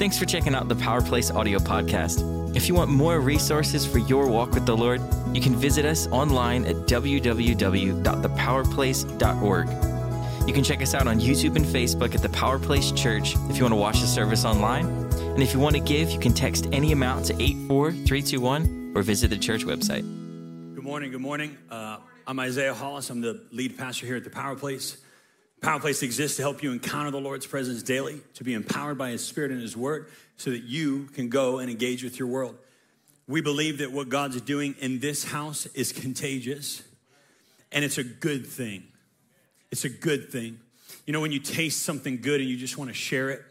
Thanks for checking out the Power Place audio podcast. If you want more resources for your walk with the Lord, you can visit us online at www.thepowerplace.org. You can check us out on YouTube and Facebook at the Power Place Church if you want to watch the service online. And if you want to give, you can text any amount to 84321 or visit the church website. Good morning. Good morning. Uh, I'm Isaiah Hollis. I'm the lead pastor here at the Power Place. Power Place exists to help you encounter the Lord's presence daily, to be empowered by His Spirit and His Word, so that you can go and engage with your world. We believe that what God's doing in this house is contagious, and it's a good thing. It's a good thing. You know, when you taste something good and you just want to share it,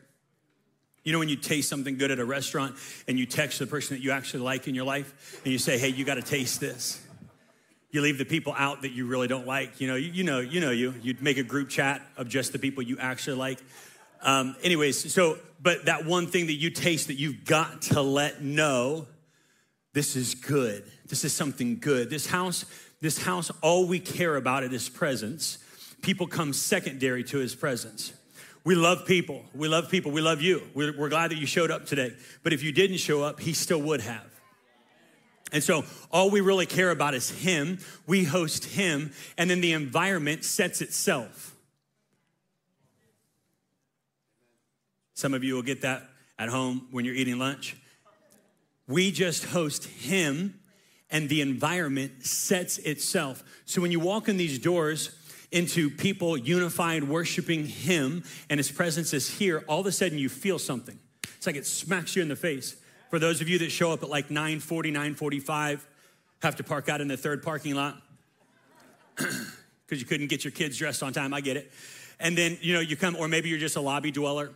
you know, when you taste something good at a restaurant and you text the person that you actually like in your life and you say, hey, you got to taste this. You leave the people out that you really don't like. You know, you, you know, you know you. You'd make a group chat of just the people you actually like. Um, anyways, so but that one thing that you taste that you've got to let know, this is good. This is something good. This house, this house, all we care about is his presence. People come secondary to his presence. We love people. We love people. We love you. We're, we're glad that you showed up today. But if you didn't show up, he still would have. And so all we really care about is Him. We host Him, and then the environment sets itself. Some of you will get that at home when you're eating lunch. We just host Him, and the environment sets itself. So when you walk in these doors, into people unified worshiping him and his presence is here all of a sudden you feel something it's like it smacks you in the face for those of you that show up at like 940, 945, have to park out in the third parking lot because you couldn't get your kids dressed on time. I get it. And then, you know, you come, or maybe you're just a lobby dweller.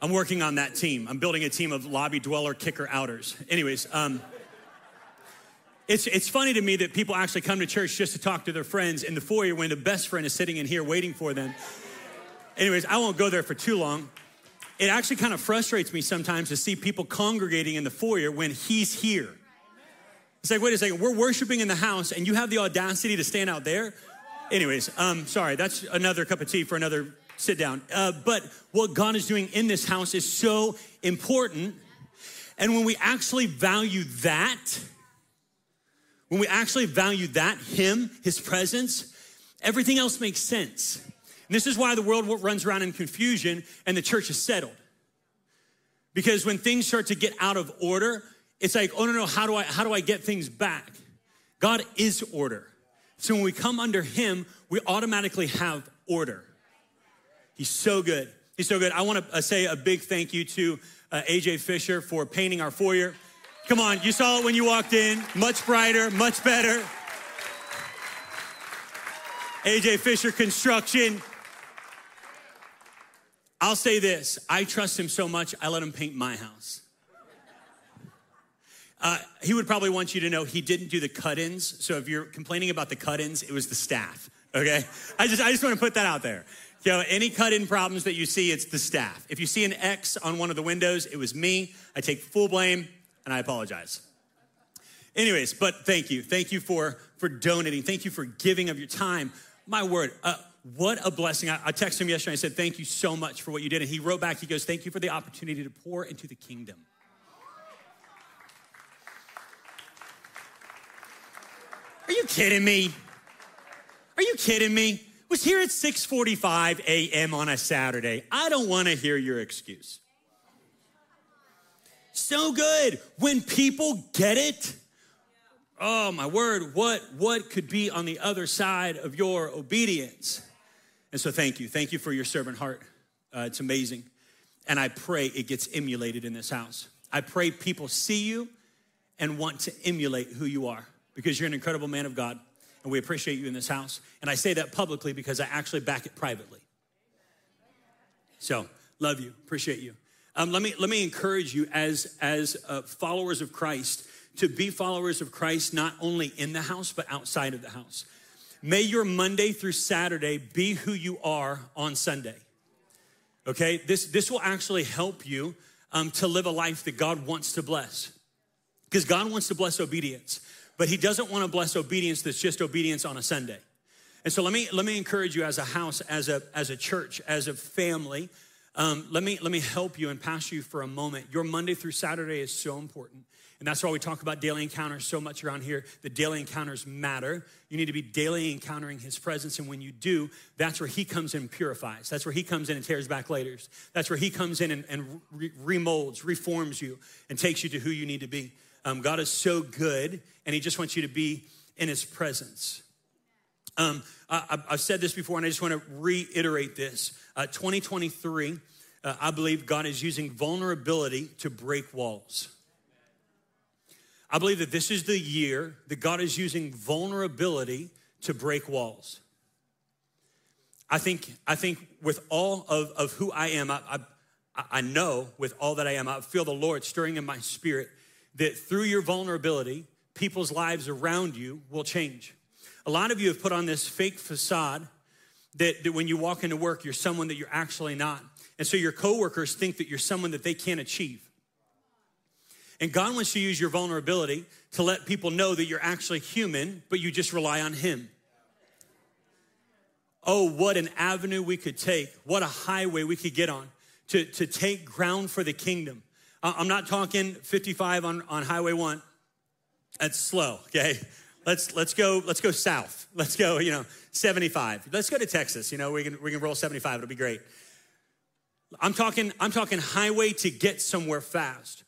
I'm working on that team. I'm building a team of lobby dweller kicker outers. Anyways, um, it's, it's funny to me that people actually come to church just to talk to their friends in the foyer when the best friend is sitting in here waiting for them. Anyways, I won't go there for too long it actually kind of frustrates me sometimes to see people congregating in the foyer when he's here. It's like, wait a second, we're worshiping in the house and you have the audacity to stand out there? Anyways, um, sorry, that's another cup of tea for another sit down. Uh, but what God is doing in this house is so important. And when we actually value that, when we actually value that, Him, His presence, everything else makes sense. And this is why the world runs around in confusion and the church is settled. Because when things start to get out of order, it's like, oh no, no, how do I how do I get things back? God is order. So when we come under him, we automatically have order. He's so good. He's so good. I want to uh, say a big thank you to uh, AJ Fisher for painting our foyer. Come on, you saw it when you walked in. Much brighter, much better. AJ Fisher Construction. I'll say this I trust him so much, I let him paint my house. Uh, he would probably want you to know he didn't do the cut ins. So if you're complaining about the cut ins, it was the staff, okay? I just, I just want to put that out there. You know, any cut in problems that you see, it's the staff. If you see an X on one of the windows, it was me. I take full blame and I apologize. Anyways, but thank you. Thank you for, for donating. Thank you for giving of your time. My word, uh, what a blessing. I, I texted him yesterday. I said, Thank you so much for what you did. And he wrote back, he goes, Thank you for the opportunity to pour into the kingdom. Are you kidding me? Are you kidding me? Was here at 6:45 a.m. on a Saturday. I don't want to hear your excuse. So good when people get it. Oh my word, what what could be on the other side of your obedience? And so thank you. Thank you for your servant heart. Uh, it's amazing. And I pray it gets emulated in this house. I pray people see you and want to emulate who you are because you're an incredible man of God and we appreciate you in this house. And I say that publicly because I actually back it privately. So, love you, appreciate you. Um, let me let me encourage you as as uh, followers of Christ to be followers of Christ not only in the house but outside of the house. May your Monday through Saturday be who you are on Sunday. Okay, this, this will actually help you um, to live a life that God wants to bless. Because God wants to bless obedience, but He doesn't want to bless obedience that's just obedience on a Sunday. And so let me let me encourage you as a house, as a as a church, as a family, Um, let me let me help you and pass you for a moment. Your Monday through Saturday is so important. And that's why we talk about daily encounters so much around here. The daily encounters matter. You need to be daily encountering his presence. And when you do, that's where he comes in and purifies. That's where he comes in and tears back layers. That's where he comes in and, and re- remolds, reforms you, and takes you to who you need to be. Um, God is so good, and he just wants you to be in his presence. Um, I, have said this before, and I just want to reiterate this. Uh, 2023, uh, I believe God is using vulnerability to break walls. I believe that this is the year that God is using vulnerability to break walls. I think, I think with all of, of who I am, I, I, I know with all that I am, I feel the Lord stirring in my spirit that through your vulnerability, people's lives around you will change. A lot of you have put on this fake facade that, that when you walk into work, you're someone that you're actually not. And so your coworkers think that you're someone that they can't achieve. And God wants to use your vulnerability to let people know that you're actually human, but you just rely on Him. Oh, what an avenue we could take, what a highway we could get on to, to take ground for the kingdom. I'm not talking 55 on, on Highway 1. That's slow, okay? Let's, let's, go, let's go south. Let's go, you know, 75. Let's go to Texas. You know, we can, we can roll 75. It'll be great. I'm talking, I'm talking highway to get somewhere fast.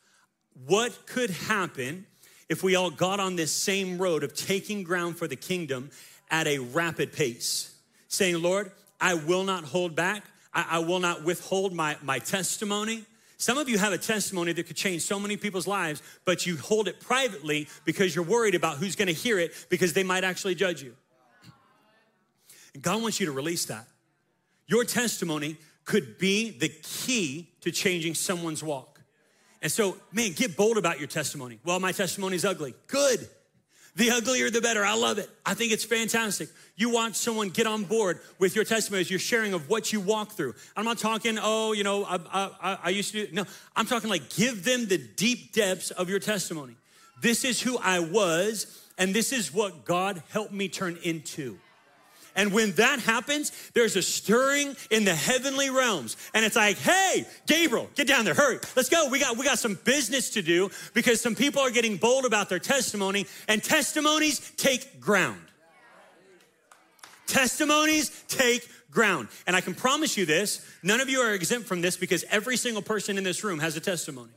What could happen if we all got on this same road of taking ground for the kingdom at a rapid pace? Saying, Lord, I will not hold back. I, I will not withhold my, my testimony. Some of you have a testimony that could change so many people's lives, but you hold it privately because you're worried about who's gonna hear it because they might actually judge you. And God wants you to release that. Your testimony could be the key to changing someone's walk. And so, man, get bold about your testimony. Well, my testimony is ugly. Good. The uglier, the better. I love it. I think it's fantastic. You want someone get on board with your testimony as you're sharing of what you walk through. I'm not talking, oh, you know, I, I, I used to. No, I'm talking like give them the deep depths of your testimony. This is who I was, and this is what God helped me turn into. And when that happens, there's a stirring in the heavenly realms. And it's like, hey, Gabriel, get down there, hurry. Let's go. We got, we got some business to do because some people are getting bold about their testimony, and testimonies take ground. Testimonies take ground. And I can promise you this none of you are exempt from this because every single person in this room has a testimony.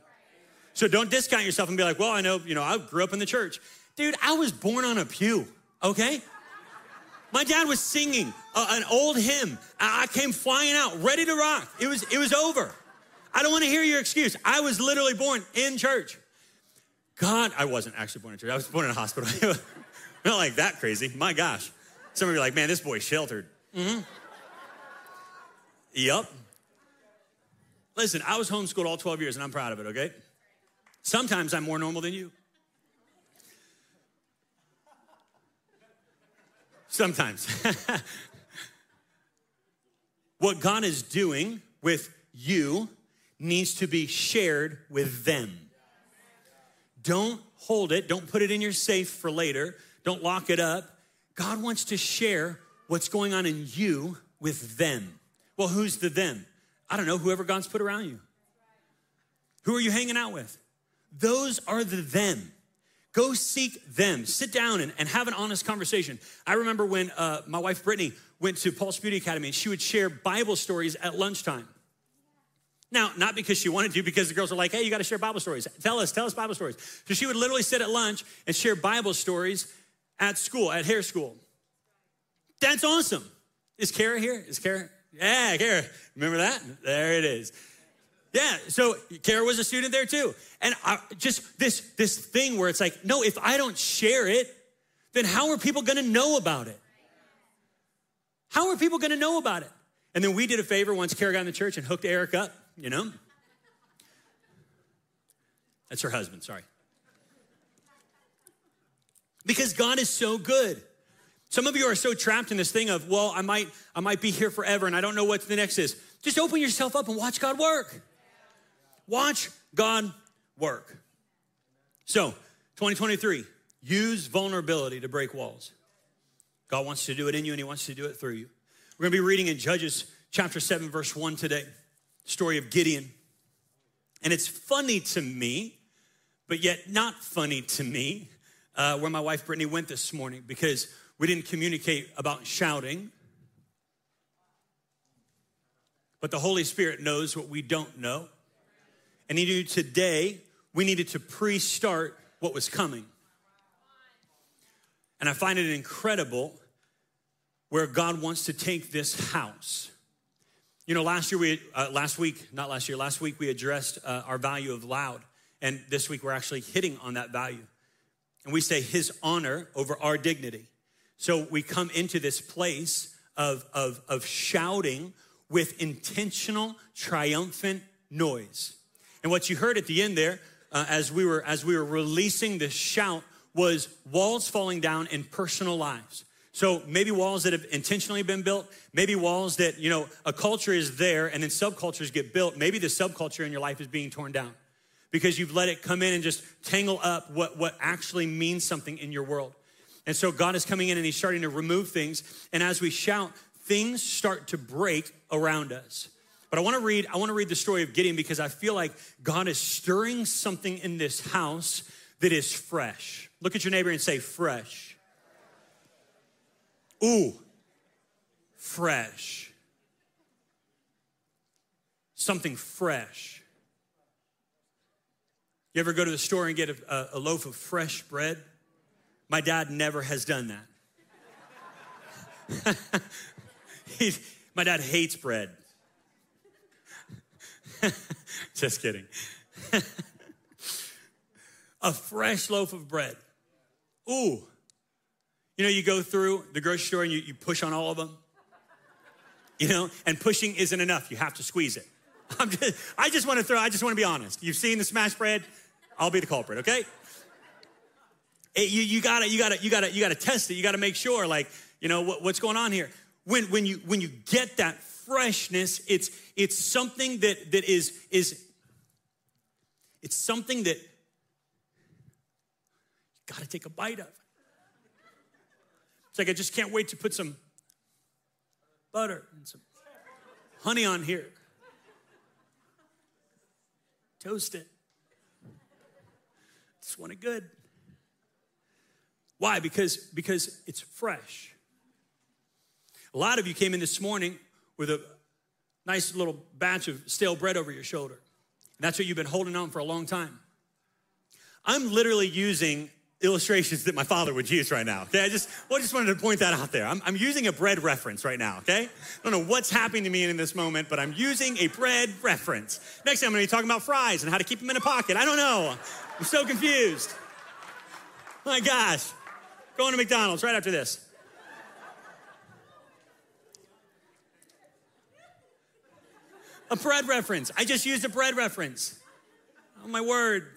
So don't discount yourself and be like, well, I know, you know, I grew up in the church. Dude, I was born on a pew, okay? My dad was singing a, an old hymn. I came flying out, ready to rock. It was, it was over. I don't want to hear your excuse. I was literally born in church. God, I wasn't actually born in church. I was born in a hospital. Not like that crazy. My gosh. Some of you are like, man, this boy's sheltered. Mm-hmm. Yep. Listen, I was homeschooled all 12 years and I'm proud of it, okay? Sometimes I'm more normal than you. Sometimes. what God is doing with you needs to be shared with them. Don't hold it, don't put it in your safe for later, don't lock it up. God wants to share what's going on in you with them. Well, who's the them? I don't know, whoever God's put around you. Who are you hanging out with? Those are the them. Go seek them. Sit down and, and have an honest conversation. I remember when uh, my wife Brittany went to Pulse Beauty Academy and she would share Bible stories at lunchtime. Now, not because she wanted to, because the girls were like, hey, you got to share Bible stories. Tell us, tell us Bible stories. So she would literally sit at lunch and share Bible stories at school, at hair school. That's awesome. Is Kara here? Is Kara? Yeah, Kara. Remember that? There it is. Yeah, so Kara was a student there too. And I, just this, this thing where it's like, no, if I don't share it, then how are people gonna know about it? How are people gonna know about it? And then we did a favor once Kara got in the church and hooked Eric up, you know? That's her husband, sorry. Because God is so good. Some of you are so trapped in this thing of, well, I might, I might be here forever and I don't know what the next is. Just open yourself up and watch God work. Watch God work. So, 2023, use vulnerability to break walls. God wants to do it in you and He wants to do it through you. We're gonna be reading in Judges chapter 7, verse 1 today. story of Gideon. And it's funny to me, but yet not funny to me, uh, where my wife Brittany went this morning because we didn't communicate about shouting. But the Holy Spirit knows what we don't know. And He knew today we needed to pre start what was coming. And I find it incredible where God wants to take this house. You know, last year we, uh, last week, not last year, last week we addressed uh, our value of loud. And this week we're actually hitting on that value. And we say his honor over our dignity. So we come into this place of, of, of shouting with intentional, triumphant noise. And what you heard at the end there, uh, as we were as we were releasing this shout, was walls falling down in personal lives. So maybe walls that have intentionally been built, maybe walls that, you know, a culture is there and then subcultures get built. Maybe the subculture in your life is being torn down because you've let it come in and just tangle up what, what actually means something in your world. And so God is coming in and He's starting to remove things. And as we shout, things start to break around us. But I want to read, I want to read the story of Gideon because I feel like God is stirring something in this house that is fresh. Look at your neighbor and say, fresh. Ooh, fresh. Something fresh. You ever go to the store and get a, a loaf of fresh bread? My dad never has done that. my dad hates bread. Just kidding. a fresh loaf of bread. Ooh. You know, you go through the grocery store and you, you push on all of them. You know, and pushing isn't enough. You have to squeeze it. I'm just, I just want to throw, I just want to be honest. You've seen the smash bread, I'll be the culprit, okay? It, you, you gotta, you gotta, you gotta, you gotta test it. You gotta make sure, like, you know, what, what's going on here. When, when you, when you get that freshness, it's, it's something that, that is, is, it's something that you gotta take a bite of. It's like, I just can't wait to put some butter and some honey on here. Toast it. Just want it good. Why? Because, because it's fresh. A lot of you came in this morning with a nice little batch of stale bread over your shoulder. And that's what you've been holding on for a long time. I'm literally using illustrations that my father would use right now. Okay, I just, well, I just wanted to point that out there. I'm, I'm using a bread reference right now. Okay, I don't know what's happening to me in this moment, but I'm using a bread reference. Next time I'm going to be talking about fries and how to keep them in a pocket. I don't know. I'm so confused. My gosh, going to McDonald's right after this. A bread reference. I just used a bread reference. Oh my word.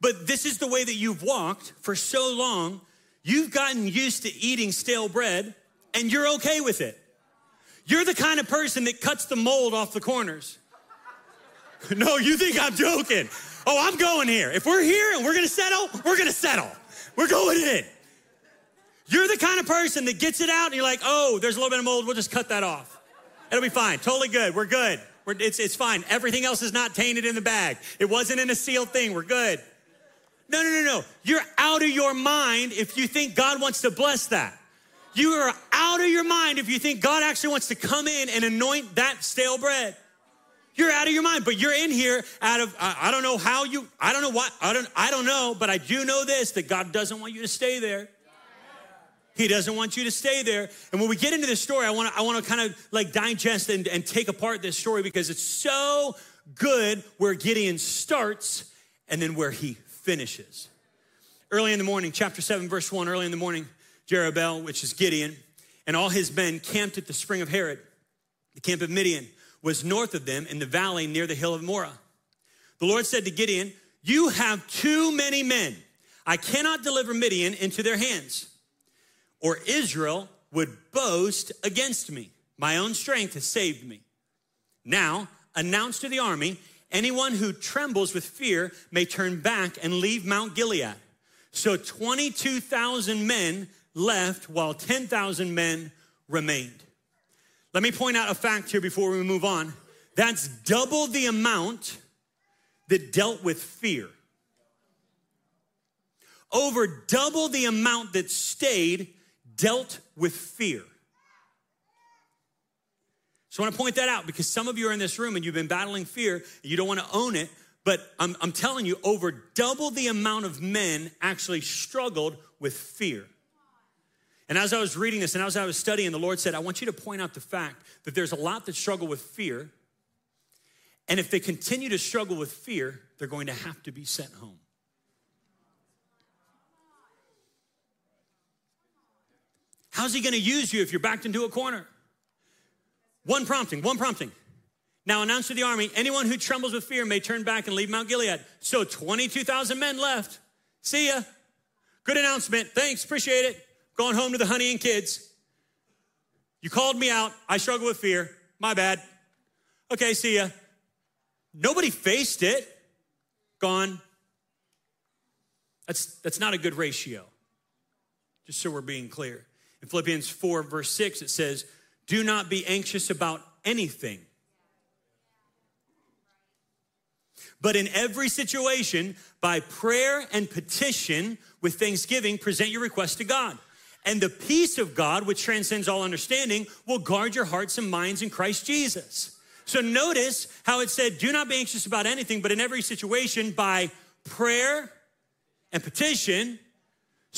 But this is the way that you've walked for so long. You've gotten used to eating stale bread and you're okay with it. You're the kind of person that cuts the mold off the corners. no, you think I'm joking. Oh, I'm going here. If we're here and we're gonna settle, we're gonna settle. We're going in. You're the kind of person that gets it out and you're like, oh, there's a little bit of mold, we'll just cut that off. It'll be fine. Totally good. We're good. We're, it's, it's fine. Everything else is not tainted in the bag. It wasn't in a sealed thing. We're good. No, no, no, no. You're out of your mind if you think God wants to bless that. You are out of your mind if you think God actually wants to come in and anoint that stale bread. You're out of your mind, but you're in here out of I, I don't know how you I don't know what I don't I don't know, but I do know this that God doesn't want you to stay there. He doesn't want you to stay there. And when we get into this story, I want to I want to kind of like digest and, and take apart this story because it's so good where Gideon starts and then where he finishes. Early in the morning, chapter 7, verse 1, early in the morning, Jerubbaal, which is Gideon, and all his men camped at the spring of Harod. The camp of Midian was north of them in the valley near the hill of Moreh. The Lord said to Gideon, You have too many men. I cannot deliver Midian into their hands, or Israel would boast against me. My own strength has saved me. Now, announce to the army Anyone who trembles with fear may turn back and leave Mount Gilead. So 22,000 men left while 10,000 men remained. Let me point out a fact here before we move on. That's double the amount that dealt with fear. Over double the amount that stayed dealt with fear. So I want to point that out because some of you are in this room and you've been battling fear. You don't want to own it, but I'm, I'm telling you, over double the amount of men actually struggled with fear. And as I was reading this and as I was studying, the Lord said, I want you to point out the fact that there's a lot that struggle with fear. And if they continue to struggle with fear, they're going to have to be sent home. How's he to use you if you're backed into a corner? One prompting, one prompting. Now announce to the army anyone who trembles with fear may turn back and leave Mount Gilead. So 22,000 men left. See ya. Good announcement. Thanks, appreciate it. Going home to the honey and kids. You called me out. I struggle with fear. My bad. Okay, see ya. Nobody faced it. Gone. That's, that's not a good ratio, just so we're being clear. In Philippians 4, verse 6, it says, Do not be anxious about anything. But in every situation, by prayer and petition with thanksgiving, present your request to God. And the peace of God, which transcends all understanding, will guard your hearts and minds in Christ Jesus. So notice how it said, do not be anxious about anything, but in every situation, by prayer and petition.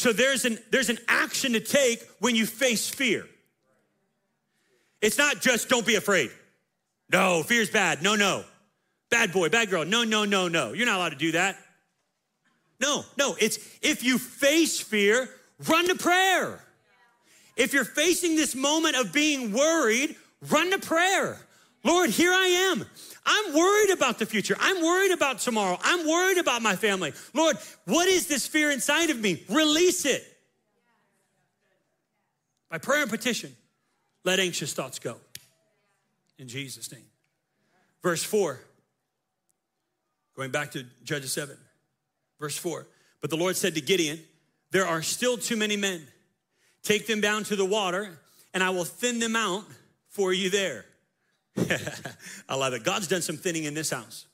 So there's an, there's an action to take when you face fear. It's not just don't be afraid. No, fear's bad. No, no. Bad boy, bad girl. No, no, no, no. You're not allowed to do that. No, no. It's if you face fear, run to prayer. If you're facing this moment of being worried, run to prayer. Lord, here I am. I'm worried about the future. I'm worried about tomorrow. I'm worried about my family. Lord, what is this fear inside of me? Release it. By prayer and petition, let anxious thoughts go. In Jesus' name. Verse 4, going back to Judges 7, verse 4. But the Lord said to Gideon, There are still too many men. Take them down to the water, and I will thin them out for you there. I love it. God's done some thinning in this house,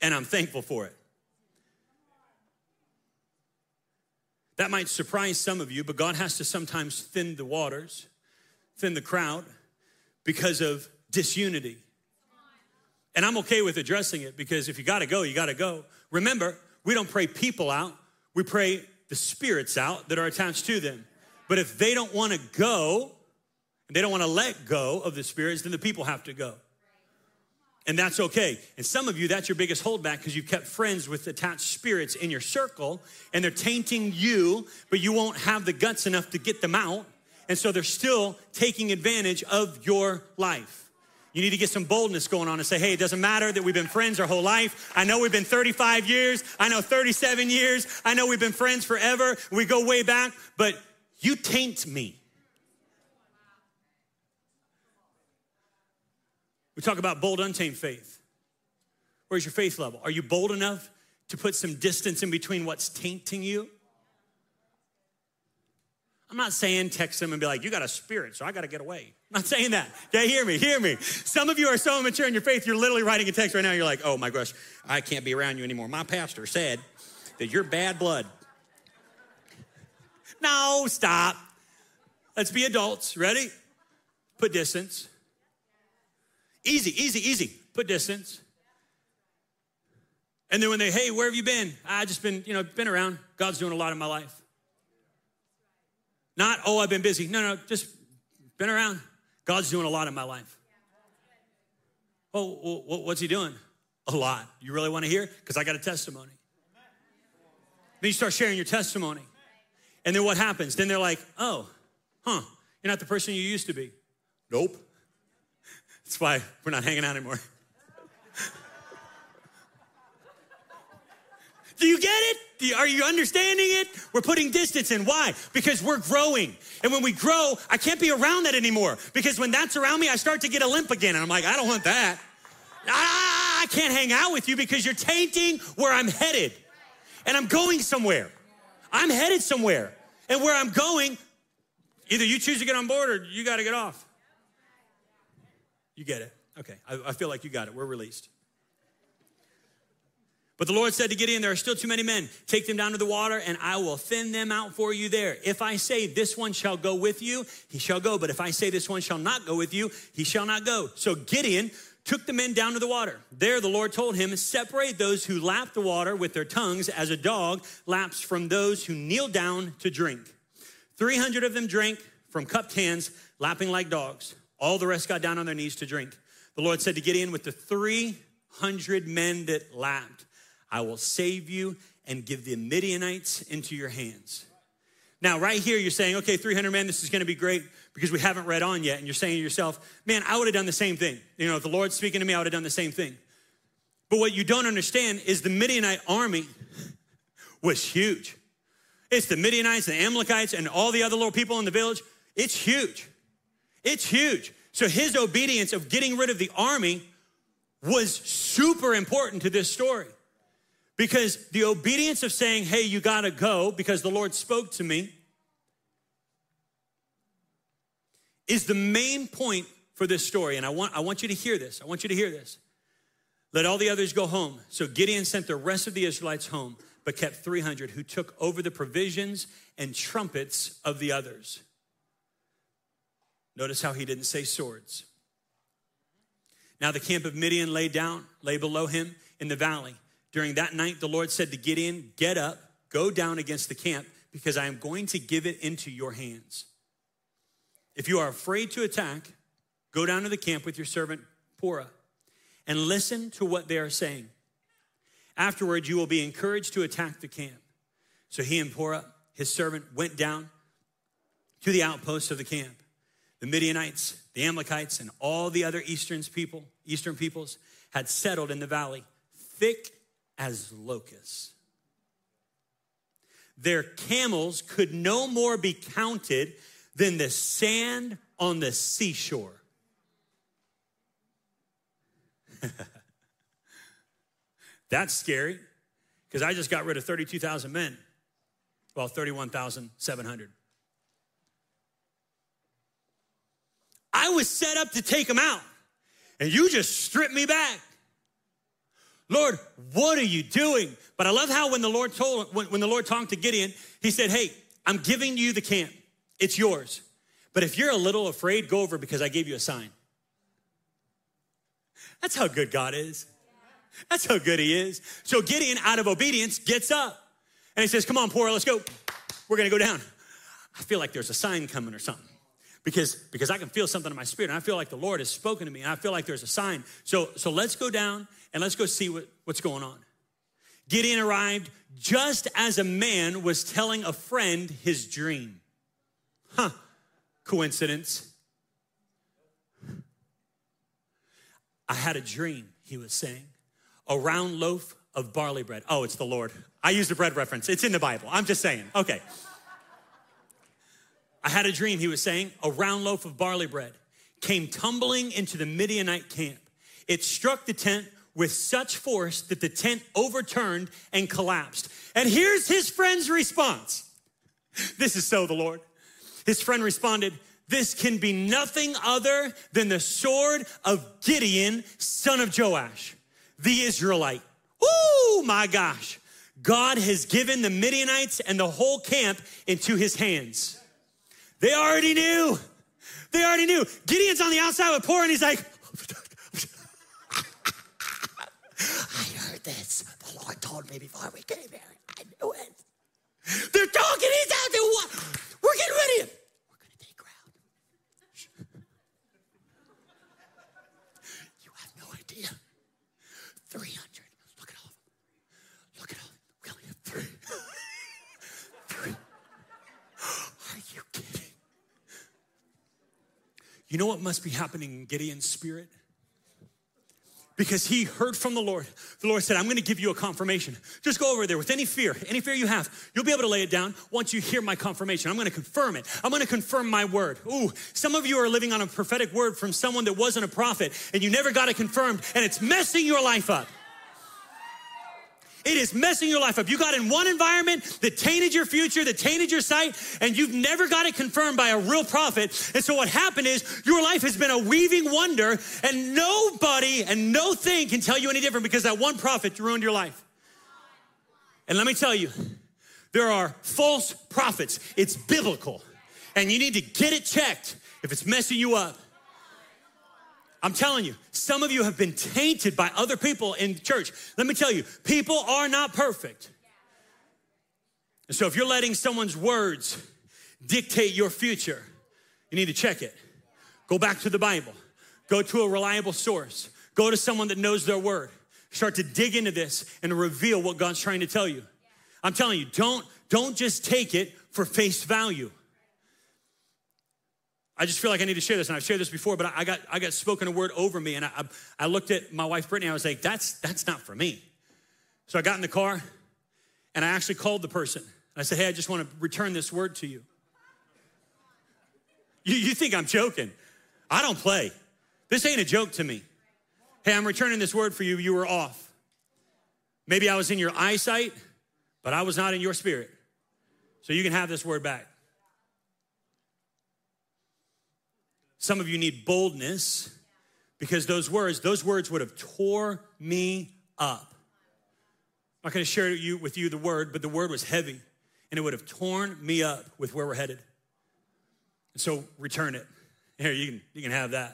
and I'm thankful for it. That might surprise some of you, but God has to sometimes thin the waters, thin the crowd because of disunity. And I'm okay with addressing it because if you gotta go, you gotta go. Remember, we don't pray people out, we pray the spirits out that are attached to them. But if they don't wanna go, they don't wanna let go of the spirits, then the people have to go. And that's okay. And some of you, that's your biggest holdback because you've kept friends with attached spirits in your circle and they're tainting you, but you won't have the guts enough to get them out. And so they're still taking advantage of your life. You need to get some boldness going on and say, hey, it doesn't matter that we've been friends our whole life. I know we've been 35 years. I know 37 years. I know we've been friends forever. We go way back, but you taint me. We talk about bold, untamed faith. Where's your faith level? Are you bold enough to put some distance in between what's tainting you? I'm not saying text them and be like, you got a spirit, so I got to get away. I'm not saying that. Okay, hear me, hear me. Some of you are so immature in your faith, you're literally writing a text right now. You're like, oh my gosh, I can't be around you anymore. My pastor said that you're bad blood. No, stop. Let's be adults. Ready? Put distance. Easy, easy, easy. Put distance. And then when they, hey, where have you been? I just been, you know, been around. God's doing a lot in my life. Not, oh, I've been busy. No, no, just been around. God's doing a lot in my life. Oh, what's he doing? A lot. You really want to hear? Because I got a testimony. Then you start sharing your testimony. And then what happens? Then they're like, oh, huh, you're not the person you used to be. Nope. That's why we're not hanging out anymore. Do you get it? Are you understanding it? We're putting distance in. Why? Because we're growing. And when we grow, I can't be around that anymore. Because when that's around me, I start to get a limp again. And I'm like, I don't want that. I can't hang out with you because you're tainting where I'm headed. And I'm going somewhere. I'm headed somewhere. And where I'm going, either you choose to get on board or you got to get off. You get it. Okay, I, I feel like you got it. We're released. But the Lord said to Gideon, There are still too many men. Take them down to the water, and I will thin them out for you there. If I say, This one shall go with you, he shall go. But if I say, This one shall not go with you, he shall not go. So Gideon took the men down to the water. There the Lord told him, Separate those who lap the water with their tongues as a dog laps from those who kneel down to drink. 300 of them drank from cupped hands, lapping like dogs. All the rest got down on their knees to drink. The Lord said to Gideon, With the 300 men that lapped, I will save you and give the Midianites into your hands. Now, right here, you're saying, okay, 300 men, this is gonna be great because we haven't read on yet. And you're saying to yourself, man, I would have done the same thing. You know, if the Lord's speaking to me, I would have done the same thing. But what you don't understand is the Midianite army was huge. It's the Midianites, the Amalekites, and all the other little people in the village. It's huge. It's huge. So his obedience of getting rid of the army was super important to this story. Because the obedience of saying, hey, you gotta go because the Lord spoke to me, is the main point for this story. And I want, I want you to hear this. I want you to hear this. Let all the others go home. So Gideon sent the rest of the Israelites home, but kept 300 who took over the provisions and trumpets of the others. Notice how he didn't say swords. Now the camp of Midian lay down, lay below him in the valley. During that night, the Lord said to Gideon, Get up, go down against the camp, because I am going to give it into your hands. If you are afraid to attack, go down to the camp with your servant Purah and listen to what they are saying. Afterwards, you will be encouraged to attack the camp. So he and Purah, his servant, went down to the outposts of the camp. The Midianites, the Amalekites, and all the other eastern people, eastern peoples had settled in the valley, thick as locusts. Their camels could no more be counted than the sand on the seashore. That's scary because I just got rid of 32,000 men. Well, 31,700. I was set up to take them out, and you just stripped me back. Lord, what are you doing? But I love how when the Lord told when, when the Lord talked to Gideon, he said, Hey, I'm giving you the camp. It's yours. But if you're a little afraid, go over because I gave you a sign. That's how good God is. That's how good he is. So Gideon, out of obedience, gets up and he says, Come on, Purah, let's go. We're gonna go down. I feel like there's a sign coming or something. Because, because I can feel something in my spirit. And I feel like the Lord has spoken to me, and I feel like there's a sign. So, so let's go down and let's go see what, what's going on. Gideon arrived just as a man was telling a friend his dream. Huh, coincidence. I had a dream, he was saying. A round loaf of barley bread. Oh, it's the Lord. I used a bread reference. It's in the Bible. I'm just saying. Okay. I had a dream, he was saying. A round loaf of barley bread came tumbling into the Midianite camp. It struck the tent with such force that the tent overturned and collapsed. And here's his friend's response. This is so the Lord. His friend responded, This can be nothing other than the sword of Gideon, son of Joash, the Israelite. Oh my gosh. God has given the Midianites and the whole camp into his hands. They already knew. They already knew. Gideon's on the outside with Purah, and he's like, I heard this. The Lord told me before we came here. I knew it. They're talking. He's out there. We're getting ready. We're going to take ground. You have no idea. 300. Look at all of them. Look at all. We only have three. three. Are you kidding? You know what must be happening in Gideon's spirit? because he heard from the Lord. The Lord said, I'm gonna give you a confirmation. Just go over there with any fear, any fear you have. You'll be able to lay it down once you hear my confirmation. I'm gonna confirm it. I'm gonna confirm my word. Ooh, some of you are living on a prophetic word from someone that wasn't a prophet and you never got it confirmed and it's messing your life up. It is messing your life up. You got in one environment that tainted your future, that tainted your sight, and you've never got it confirmed by a real prophet. And so what happened is your life has been a weaving wonder, and nobody and no thing can tell you any different because that one prophet ruined your life. And let me tell you, there are false prophets. It's biblical. And you need to get it checked if it's messing you up. I'm telling you, some of you have been tainted by other people in church. Let me tell you, people are not perfect. And so if you're letting someone's words dictate your future, you need to check it. Go back to the Bible, go to a reliable source, go to someone that knows their word. Start to dig into this and reveal what God's trying to tell you. I'm telling you, don't, don't just take it for face value. I just feel like I need to share this, and I've shared this before, but I got I got spoken a word over me, and I, I looked at my wife Brittany. I was like, "That's that's not for me." So I got in the car, and I actually called the person. I said, "Hey, I just want to return this word to you." You, you think I'm joking? I don't play. This ain't a joke to me. Hey, I'm returning this word for you. You were off. Maybe I was in your eyesight, but I was not in your spirit. So you can have this word back. Some of you need boldness because those words, those words would have tore me up. I'm not going to share you, with you the word, but the word was heavy and it would have torn me up with where we're headed. So return it. Here, you can, you can have that.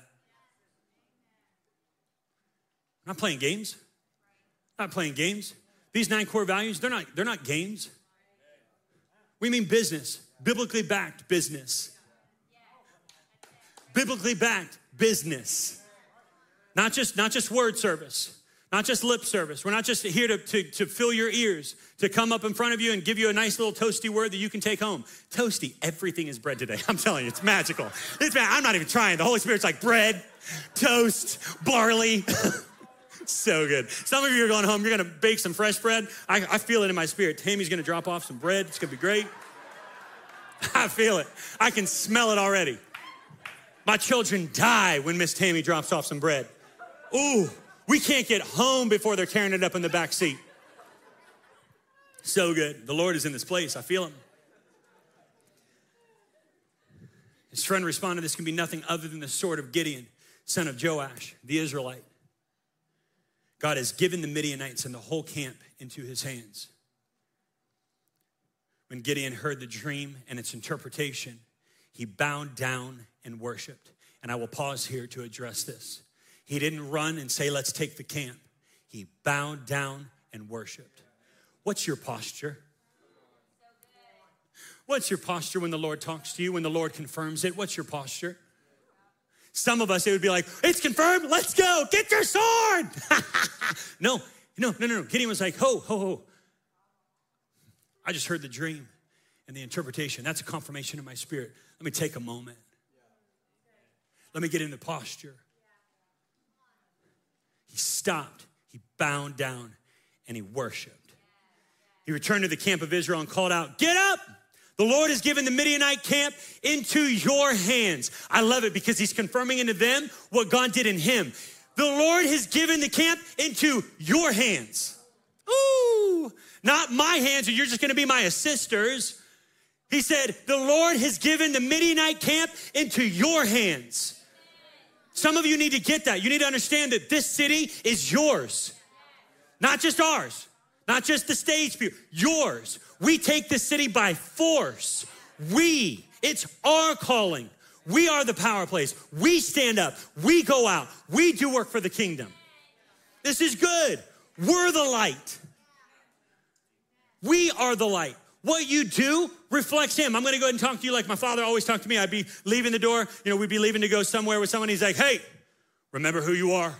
I'm not playing games. I'm not playing games. These nine core values, they're not, they're not games. We mean business, biblically backed business biblically backed business. Not just, not just word service, not just lip service. We're not just here to, to, to fill your ears, to come up in front of you and give you a nice little toasty word that you can take home. Toasty, everything is bread today. I'm telling you, it's magical. It's, I'm not even trying. The Holy Spirit's like bread, toast, barley. so good. Some of you are going home, you're gonna bake some fresh bread. I, I feel it in my spirit. Tammy's gonna drop off some bread. It's gonna be great. I feel it. I can smell it already. My children die when Miss Tammy drops off some bread. Ooh, we can't get home before they're tearing it up in the back seat. So good. The Lord is in this place. I feel him. His friend responded, This can be nothing other than the sword of Gideon, son of Joash, the Israelite. God has given the Midianites and the whole camp into his hands. When Gideon heard the dream and its interpretation, he bowed down and worshiped. And I will pause here to address this. He didn't run and say, Let's take the camp. He bowed down and worshiped. What's your posture? What's your posture when the Lord talks to you, when the Lord confirms it? What's your posture? Some of us, it would be like, It's confirmed, let's go, get your sword. no, no, no, no, no. Gideon was like, Ho, ho, ho. I just heard the dream and the interpretation. That's a confirmation in my spirit. Let me take a moment. Let me get in the posture. He stopped, he bowed down, and he worshiped. He returned to the camp of Israel and called out, Get up! The Lord has given the Midianite camp into your hands. I love it because he's confirming into them what God did in him. The Lord has given the camp into your hands. Ooh, not my hands, or you're just gonna be my assistors. He said, The Lord has given the Midianite camp into your hands. Some of you need to get that. You need to understand that this city is yours, not just ours, not just the stage view, yours. We take this city by force. We, it's our calling. We are the power place. We stand up. We go out. We do work for the kingdom. This is good. We're the light. We are the light. What you do reflects him. I'm gonna go ahead and talk to you like my father always talked to me. I'd be leaving the door, you know, we'd be leaving to go somewhere with someone. He's like, hey, remember who you are?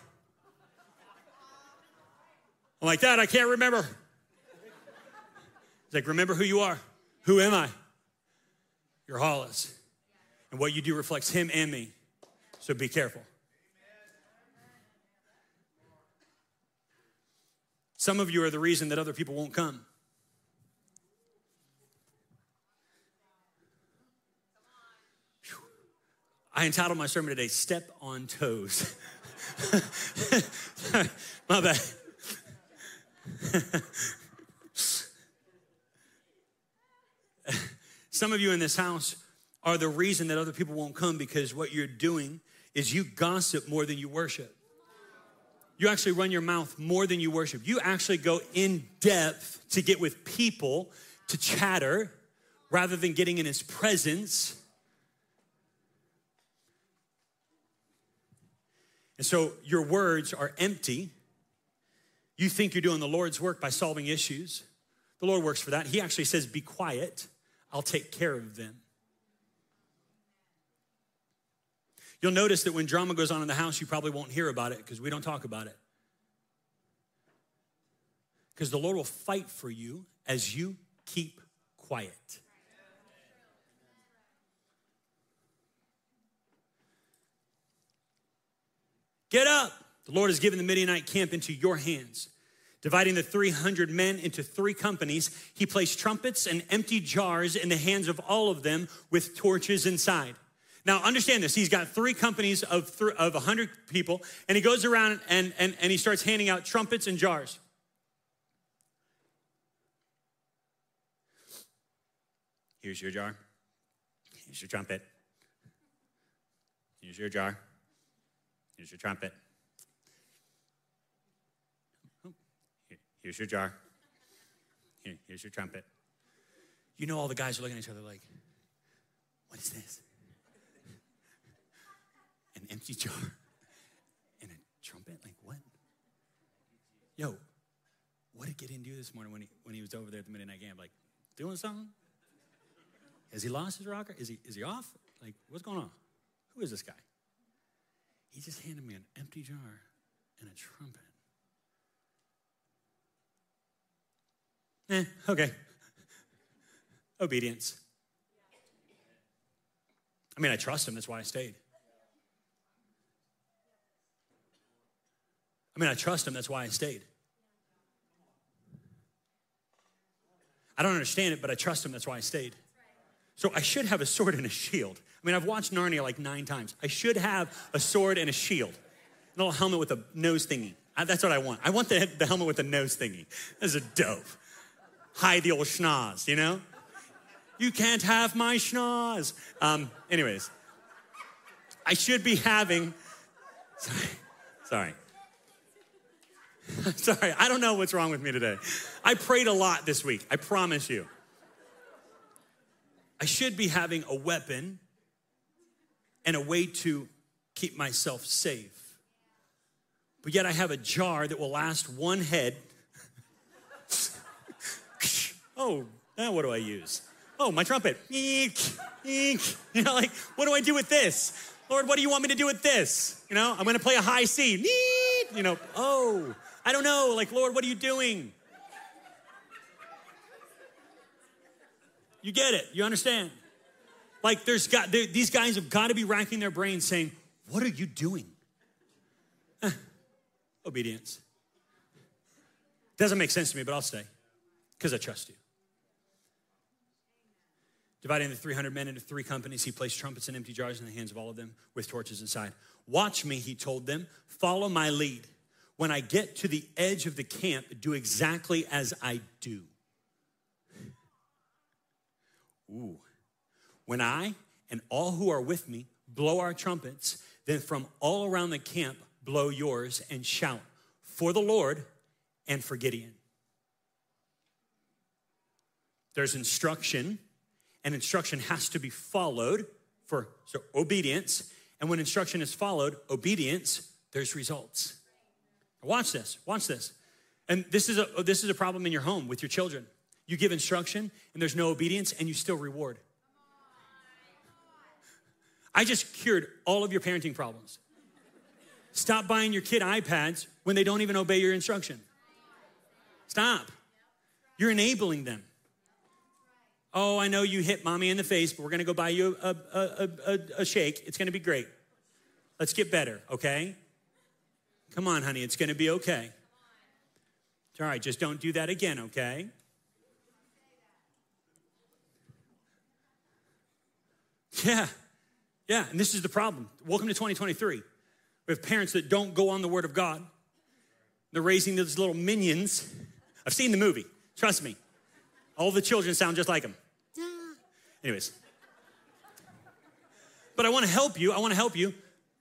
I'm like, Dad, I can't remember. He's like, remember who you are. Who am I? You're Hollis. And what you do reflects him and me. So be careful. Some of you are the reason that other people won't come. I entitled my sermon today, Step on Toes. my bad. Some of you in this house are the reason that other people won't come because what you're doing is you gossip more than you worship. You actually run your mouth more than you worship. You actually go in depth to get with people to chatter rather than getting in his presence. And so your words are empty. You think you're doing the Lord's work by solving issues. The Lord works for that. He actually says, Be quiet, I'll take care of them. You'll notice that when drama goes on in the house, you probably won't hear about it because we don't talk about it. Because the Lord will fight for you as you keep quiet. Get up. The Lord has given the Midianite camp into your hands. Dividing the 300 men into three companies, he placed trumpets and empty jars in the hands of all of them with torches inside. Now, understand this. He's got three companies of, th- of 100 people, and he goes around and, and, and he starts handing out trumpets and jars. Here's your jar. Here's your trumpet. Here's your jar. Here's your trumpet. Here's your jar. Here, here's your trumpet. You know, all the guys are looking at each other like, what is this? An empty jar and a trumpet? Like, what? Yo, what did Gideon do this morning when he, when he was over there at the Midianite camp? Like, doing something? Has he lost his rocker? Is he, is he off? Like, what's going on? Who is this guy? He just handed me an empty jar and a trumpet. Eh, okay. Obedience. I mean, I trust him, that's why I stayed. I mean, I trust him, that's why I stayed. I don't understand it, but I trust him, that's why I stayed. So I should have a sword and a shield. I mean, I've watched Narnia like nine times. I should have a sword and a shield, a little helmet with a nose thingy. That's what I want. I want the, the helmet with the nose thingy. That's a dope. Hide the old schnoz, you know? You can't have my schnoz. Um, anyways, I should be having, sorry, sorry. sorry, I don't know what's wrong with me today. I prayed a lot this week, I promise you. I should be having a weapon and a way to keep myself safe. But yet I have a jar that will last one head. oh, now what do I use? Oh, my trumpet. Eek, eek. You know, like, what do I do with this? Lord, what do you want me to do with this? You know, I'm gonna play a high C. You know, oh, I don't know. Like, Lord, what are you doing? You get it. You understand? Like there's got these guys have got to be racking their brains saying, "What are you doing?" Eh, obedience. Doesn't make sense to me, but I'll stay because I trust you. Dividing the 300 men into three companies, he placed trumpets and empty jars in the hands of all of them with torches inside. Watch me, he told them. Follow my lead. When I get to the edge of the camp, do exactly as I do. Ooh. When I and all who are with me blow our trumpets, then from all around the camp blow yours and shout for the Lord and for Gideon. There's instruction, and instruction has to be followed for so obedience. And when instruction is followed, obedience, there's results. Watch this, watch this. And this is a this is a problem in your home with your children. You give instruction and there's no obedience and you still reward. I just cured all of your parenting problems. Stop buying your kid iPads when they don't even obey your instruction. Stop. You're enabling them. Oh, I know you hit mommy in the face, but we're gonna go buy you a, a, a, a, shake. It's gonna be great. Let's get better, okay? Come on, honey, it's gonna be okay. It's all right, just don't do that again, okay? Yeah, yeah, and this is the problem. Welcome to 2023. We have parents that don't go on the Word of God. They're raising these little minions I've seen the movie. Trust me. All the children sound just like them. Anyways. But I want to help you. I want to help you.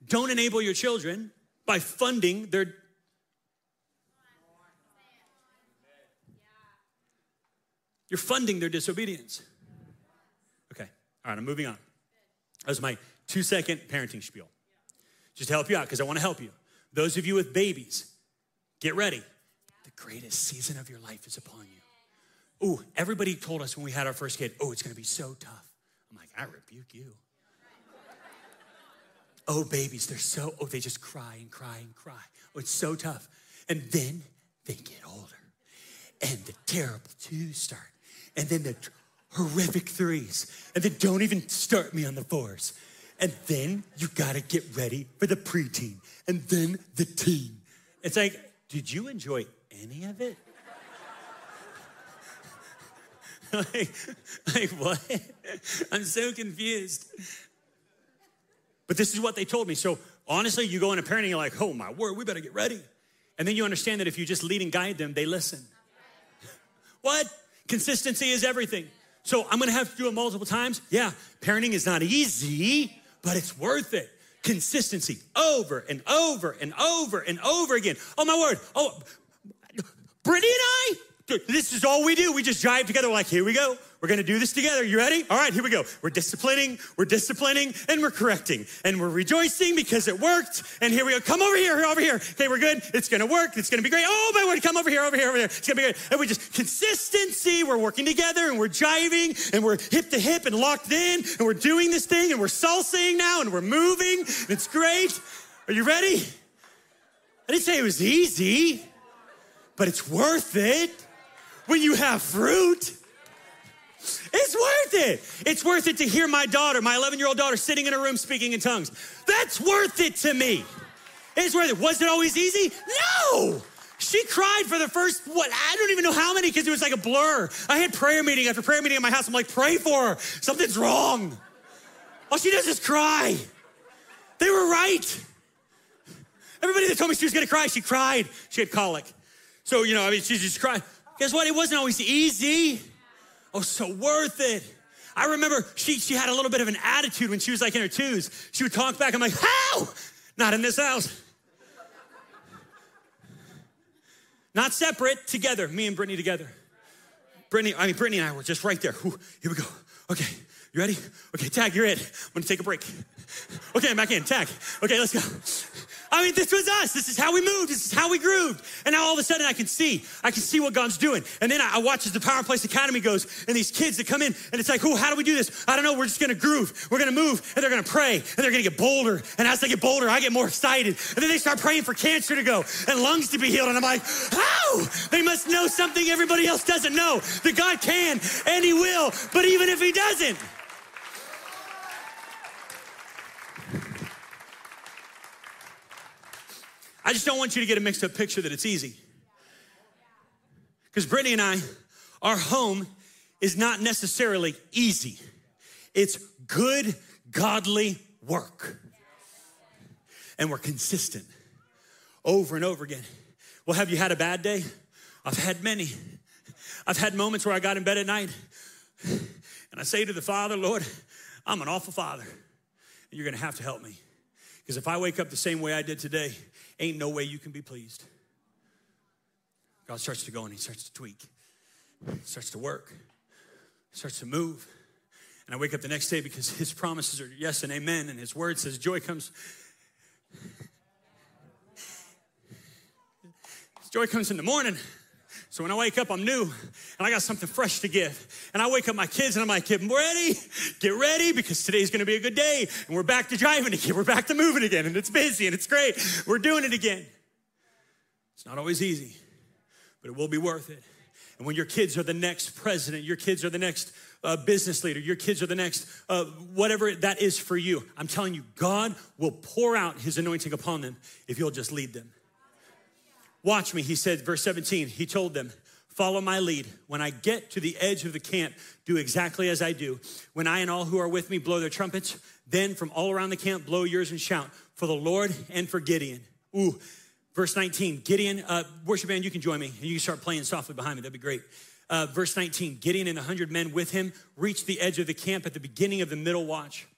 Don't enable your children by funding their You're funding their disobedience. Okay, all right, I'm moving on. That was my two second parenting spiel. Just to help you out, because I want to help you. Those of you with babies, get ready. The greatest season of your life is upon you. Ooh, everybody told us when we had our first kid, oh, it's gonna be so tough. I'm like, I rebuke you. oh, babies, they're so, oh, they just cry and cry and cry. Oh, it's so tough. And then they get older and the terrible twos start and then the horrific threes, and then don't even start me on the fours. And then you gotta get ready for the preteen, and then the teen. It's like, did you enjoy any of it? like, like, what? I'm so confused. But this is what they told me. So honestly, you go into parenting, you're like, oh my word, we better get ready. And then you understand that if you just lead and guide them, they listen. what? Consistency is everything. So I'm gonna have to do it multiple times. Yeah, parenting is not easy, but it's worth it. Consistency over and over and over and over again. Oh my word. Oh, Brittany and I, this is all we do. We just drive together. Like, here we go. We're gonna do this together. You ready? All right, here we go. We're disciplining, we're disciplining, and we're correcting. And we're rejoicing because it worked. And here we go. Come over here, over here. Okay, we're good. It's gonna work. It's gonna be great. Oh my word, come over here, over here, over here. It's gonna be good. And we just consistency. We're working together and we're jiving and we're hip to hip and locked in and we're doing this thing and we're salsaing now and we're moving. And It's great. Are you ready? I didn't say it was easy, but it's worth it when you have fruit. It's worth it. It's worth it to hear my daughter, my 11 year old daughter, sitting in a room speaking in tongues. That's worth it to me. It's worth it. Was it always easy? No. She cried for the first, what, I don't even know how many because it was like a blur. I had prayer meeting after prayer meeting in my house. I'm like, pray for her. Something's wrong. All she does is cry. They were right. Everybody that told me she was gonna cry, she cried. She had colic. So, you know, I mean, she just cried. Guess what? It wasn't always easy. Oh, so worth it. I remember she, she had a little bit of an attitude when she was like in her twos. She would talk back. I'm like, how? Not in this house. Not separate, together, me and Brittany together. Brittany, I mean, Brittany and I were just right there. Ooh, here we go. Okay, you ready? Okay, tag, you're it. I'm gonna take a break. Okay, I'm back in. Tag. Okay, let's go. I mean, this was us. This is how we moved. This is how we grooved. And now all of a sudden I can see, I can see what God's doing. And then I, I watch as the Power Place Academy goes and these kids that come in and it's like, oh, how do we do this? I don't know. We're just going to groove. We're going to move and they're going to pray and they're going to get bolder. And as they get bolder, I get more excited. And then they start praying for cancer to go and lungs to be healed. And I'm like, how? They must know something everybody else doesn't know that God can and he will. But even if he doesn't, I just don't want you to get a mixed up picture that it's easy. Because Brittany and I, our home is not necessarily easy, it's good, godly work. And we're consistent over and over again. Well, have you had a bad day? I've had many. I've had moments where I got in bed at night and I say to the Father, Lord, I'm an awful father, and you're gonna have to help me. Because if I wake up the same way I did today, ain't no way you can be pleased. God starts to go and he starts to tweak, starts to work, starts to move. And I wake up the next day because his promises are yes and amen, and his word says joy comes. Joy comes in the morning. So when I wake up, I'm new and I got something fresh to give. And I wake up my kids and I'm like, get ready, get ready because today's gonna be a good day. And we're back to driving again, we're back to moving again, and it's busy and it's great. We're doing it again. It's not always easy, but it will be worth it. And when your kids are the next president, your kids are the next uh, business leader, your kids are the next uh, whatever that is for you, I'm telling you, God will pour out his anointing upon them if you'll just lead them. Watch me, he said, verse 17, he told them, Follow my lead. When I get to the edge of the camp, do exactly as I do. When I and all who are with me blow their trumpets, then from all around the camp, blow yours and shout for the Lord and for Gideon. Ooh, Verse 19, Gideon, uh, worship band, you can join me. You can start playing softly behind me. That'd be great. Uh, verse 19, Gideon and 100 men with him reached the edge of the camp at the beginning of the middle watch.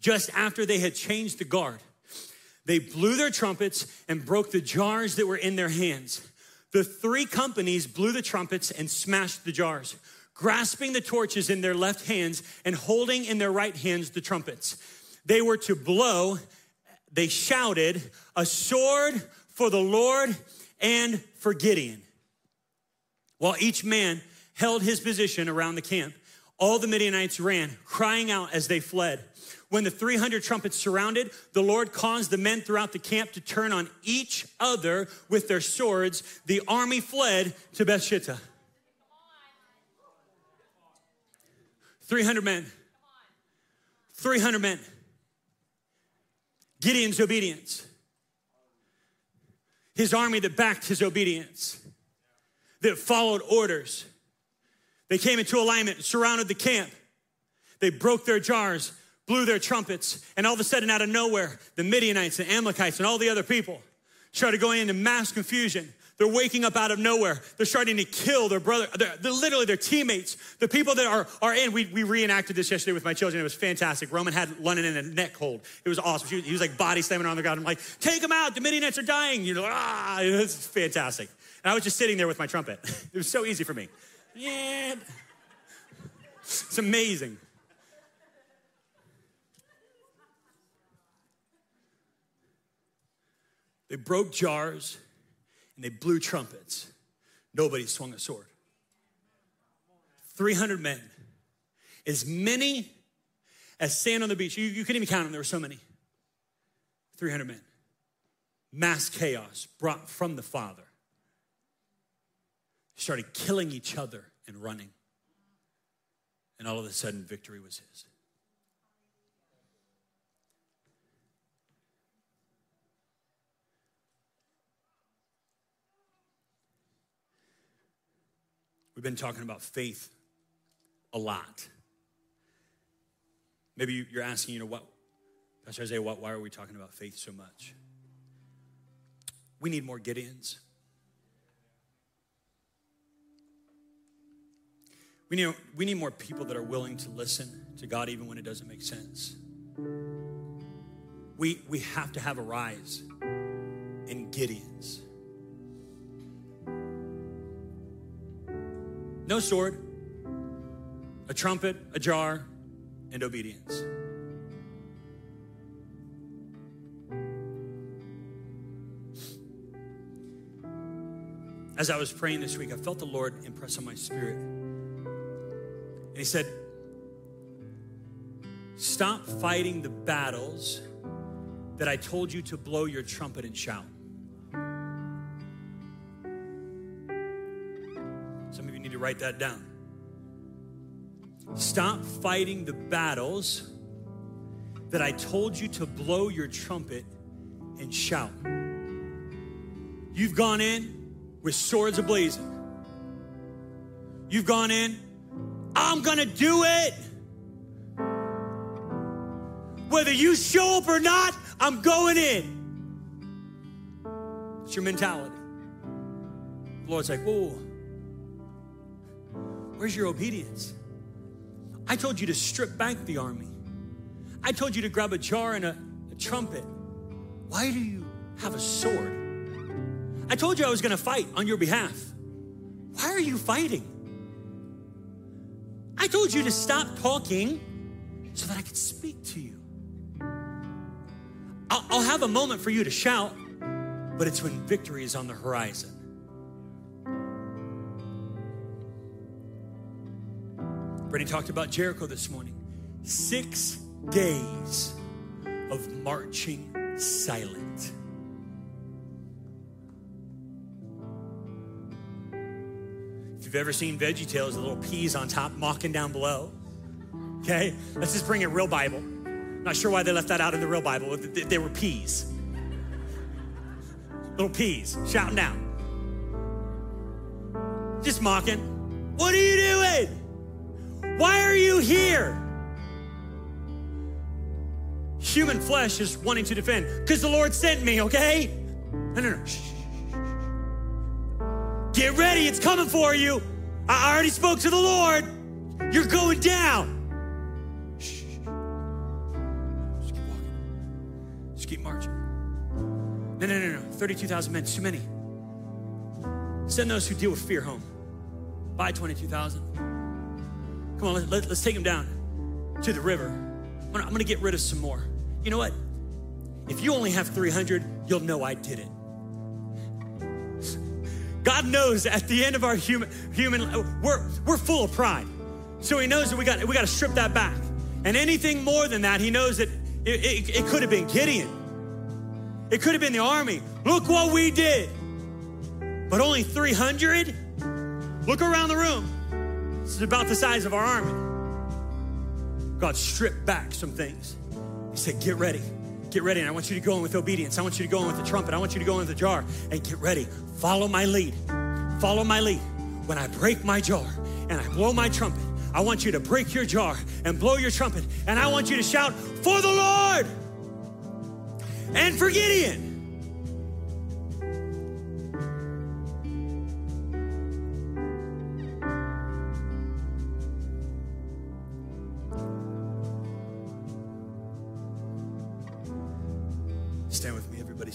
Just after they had changed the guard, they blew their trumpets and broke the jars that were in their hands. The three companies blew the trumpets and smashed the jars, grasping the torches in their left hands and holding in their right hands the trumpets. They were to blow, they shouted, a sword for the Lord and for Gideon. While each man held his position around the camp, all the Midianites ran, crying out as they fled. When the 300 trumpets surrounded, the Lord caused the men throughout the camp to turn on each other with their swords. The army fled to Bethshittah. 300 men. 300 men. Gideon's obedience. His army that backed his obedience, that followed orders. They came into alignment, and surrounded the camp. They broke their jars, blew their trumpets, and all of a sudden, out of nowhere, the Midianites and Amalekites and all the other people started going into mass confusion. They're waking up out of nowhere. They're starting to kill their brother, they're, they're literally their teammates, the people that are, are in. We, we reenacted this yesterday with my children. It was fantastic. Roman had London in a neck hold. It was awesome. He was, he was like body slamming on the ground. I'm like, take them out. The Midianites are dying. You know, ah, it's fantastic. And I was just sitting there with my trumpet. It was so easy for me. Yeah. It's amazing. They broke jars and they blew trumpets. Nobody swung a sword. 300 men, as many as sand on the beach. You, you couldn't even count them, there were so many. 300 men. Mass chaos brought from the Father. Started killing each other and running. And all of a sudden, victory was his. We've been talking about faith a lot. Maybe you're asking, you know, what, Pastor Isaiah, what, why are we talking about faith so much? We need more Gideons. We need, we need more people that are willing to listen to God even when it doesn't make sense. We, we have to have a rise in Gideons. No sword, a trumpet, a jar, and obedience. As I was praying this week, I felt the Lord impress on my spirit. And He said, Stop fighting the battles that I told you to blow your trumpet and shout. Write that down. Stop fighting the battles that I told you to blow your trumpet and shout. You've gone in with swords ablazing. You've gone in, I'm gonna do it. Whether you show up or not, I'm going in. It's your mentality. The Lord's like, whoa. Where's your obedience? I told you to strip back the army. I told you to grab a jar and a, a trumpet. Why do you have a sword? I told you I was gonna fight on your behalf. Why are you fighting? I told you to stop talking so that I could speak to you. I'll, I'll have a moment for you to shout, but it's when victory is on the horizon. Brittany talked about Jericho this morning. Six days of marching silent. If you've ever seen VeggieTales, the little peas on top mocking down below. Okay, let's just bring a real Bible. Not sure why they left that out in the real Bible. They were peas. Little peas shouting down. Just mocking. What are you doing? Why are you here? Human flesh is wanting to defend because the Lord sent me, okay? No, no, no. Shh. Get ready, it's coming for you. I already spoke to the Lord. You're going down. Shh. Just keep walking. Just keep marching. No, no, no, no. 32,000 men, too many. Send those who deal with fear home. Bye 22,000. Come on, let, us take them down to the river. I'm gonna, I'm gonna get rid of some more. You know what? If you only have 300, you'll know I did it. God knows at the end of our human, human we're, we're full of pride. So he knows that we got, we got to strip that back. And anything more than that, he knows that it, it, it could have been Gideon. It could have been the army. Look what we did. But only 300? Look around the room. This is about the size of our army. God stripped back some things. He said, Get ready. Get ready. And I want you to go in with obedience. I want you to go in with the trumpet. I want you to go in with the jar and get ready. Follow my lead. Follow my lead. When I break my jar and I blow my trumpet, I want you to break your jar and blow your trumpet. And I want you to shout, For the Lord and for Gideon.